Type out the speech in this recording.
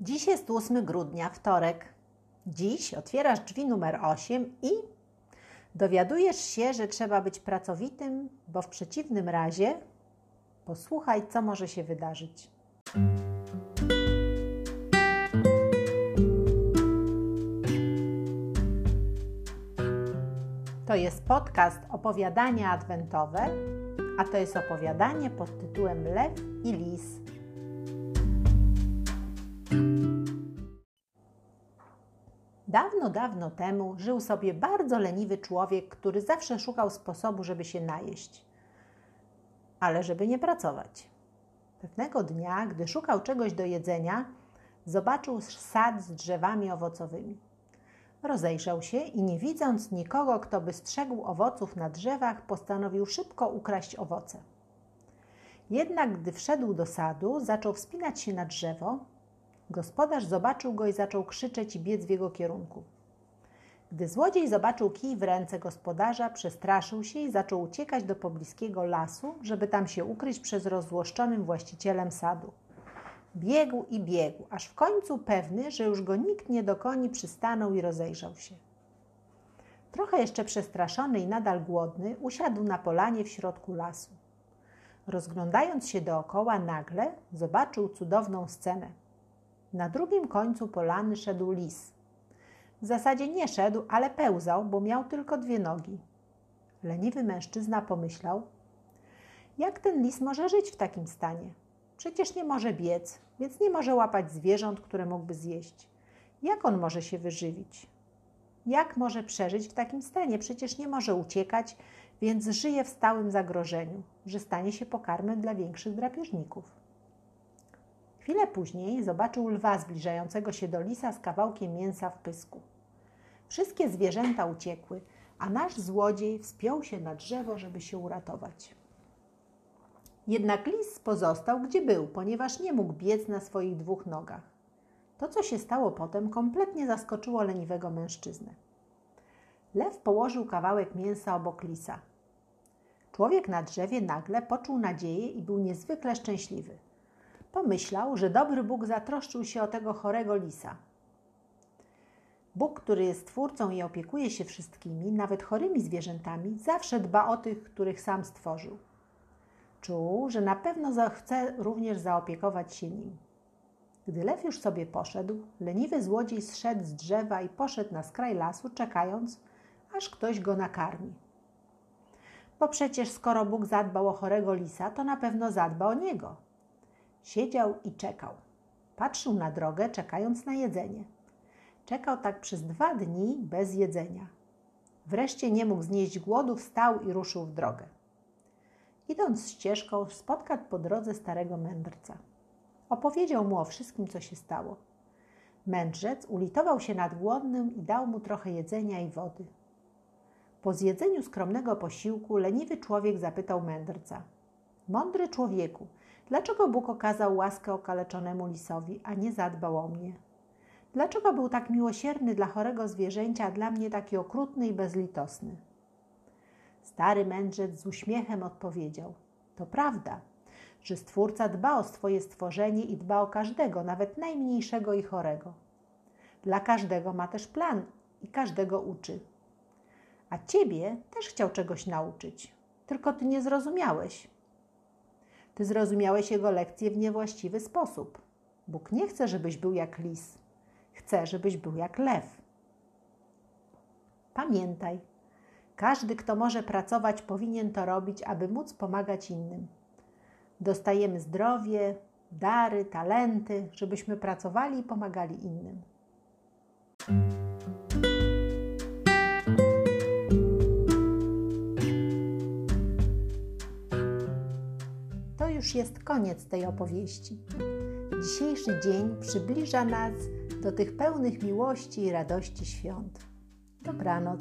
Dziś jest 8 grudnia, wtorek. Dziś otwierasz drzwi numer 8 i dowiadujesz się, że trzeba być pracowitym, bo w przeciwnym razie posłuchaj, co może się wydarzyć. To jest podcast Opowiadania Adwentowe, a to jest opowiadanie pod tytułem Lew i Lis. Dawno, dawno temu żył sobie bardzo leniwy człowiek, który zawsze szukał sposobu, żeby się najeść, ale żeby nie pracować. Pewnego dnia, gdy szukał czegoś do jedzenia, zobaczył sad z drzewami owocowymi. Rozejrzał się i nie widząc nikogo, kto by strzegł owoców na drzewach, postanowił szybko ukraść owoce. Jednak gdy wszedł do sadu, zaczął wspinać się na drzewo. Gospodarz zobaczył go i zaczął krzyczeć i biec w jego kierunku. Gdy złodziej zobaczył kij w ręce gospodarza, przestraszył się i zaczął uciekać do pobliskiego lasu, żeby tam się ukryć przed rozzłoszczonym właścicielem sadu. Biegł i biegł, aż w końcu pewny, że już go nikt nie dokoni, przystanął i rozejrzał się. Trochę jeszcze przestraszony i nadal głodny, usiadł na polanie w środku lasu. Rozglądając się dookoła, nagle zobaczył cudowną scenę. Na drugim końcu polany szedł lis. W zasadzie nie szedł, ale pełzał, bo miał tylko dwie nogi. Leniwy mężczyzna pomyślał: Jak ten lis może żyć w takim stanie? Przecież nie może biec, więc nie może łapać zwierząt, które mógłby zjeść. Jak on może się wyżywić? Jak może przeżyć w takim stanie? Przecież nie może uciekać, więc żyje w stałym zagrożeniu, że stanie się pokarmem dla większych drapieżników. Chwilę później zobaczył lwa zbliżającego się do lisa z kawałkiem mięsa w pysku. Wszystkie zwierzęta uciekły, a nasz złodziej wspiął się na drzewo, żeby się uratować. Jednak lis pozostał gdzie był, ponieważ nie mógł biec na swoich dwóch nogach. To, co się stało potem, kompletnie zaskoczyło leniwego mężczyznę. Lew położył kawałek mięsa obok lisa. Człowiek na drzewie nagle poczuł nadzieję i był niezwykle szczęśliwy. Pomyślał, że dobry Bóg zatroszczył się o tego chorego lisa. Bóg, który jest twórcą i opiekuje się wszystkimi, nawet chorymi zwierzętami, zawsze dba o tych, których sam stworzył. Czuł, że na pewno chce również zaopiekować się nim. Gdy lew już sobie poszedł, leniwy złodziej zszedł z drzewa i poszedł na skraj lasu, czekając, aż ktoś go nakarmi. Bo przecież skoro Bóg zadbał o chorego lisa, to na pewno zadba o niego. Siedział i czekał. Patrzył na drogę, czekając na jedzenie. Czekał tak przez dwa dni bez jedzenia. Wreszcie nie mógł znieść głodu, wstał i ruszył w drogę. Idąc ścieżką, spotkał po drodze starego mędrca. Opowiedział mu o wszystkim, co się stało. Mędrzec ulitował się nad głodnym i dał mu trochę jedzenia i wody. Po zjedzeniu skromnego posiłku leniwy człowiek zapytał mędrca: Mądry człowieku, dlaczego Bóg okazał łaskę okaleczonemu lisowi, a nie zadbał o mnie? Dlaczego był tak miłosierny dla chorego zwierzęcia, a dla mnie taki okrutny i bezlitosny? Stary mędrzec z uśmiechem odpowiedział: To prawda, że Stwórca dba o swoje stworzenie i dba o każdego, nawet najmniejszego i chorego. Dla każdego ma też plan i każdego uczy. A ciebie też chciał czegoś nauczyć, tylko ty nie zrozumiałeś. Ty zrozumiałeś jego lekcję w niewłaściwy sposób. Bóg nie chce, żebyś był jak lis. Chce, żebyś był jak lew. Pamiętaj, każdy, kto może pracować, powinien to robić, aby móc pomagać innym. Dostajemy zdrowie, dary, talenty, żebyśmy pracowali i pomagali innym. Już jest koniec tej opowieści. Dzisiejszy dzień przybliża nas do tych pełnych miłości i radości świąt. Dobranoc.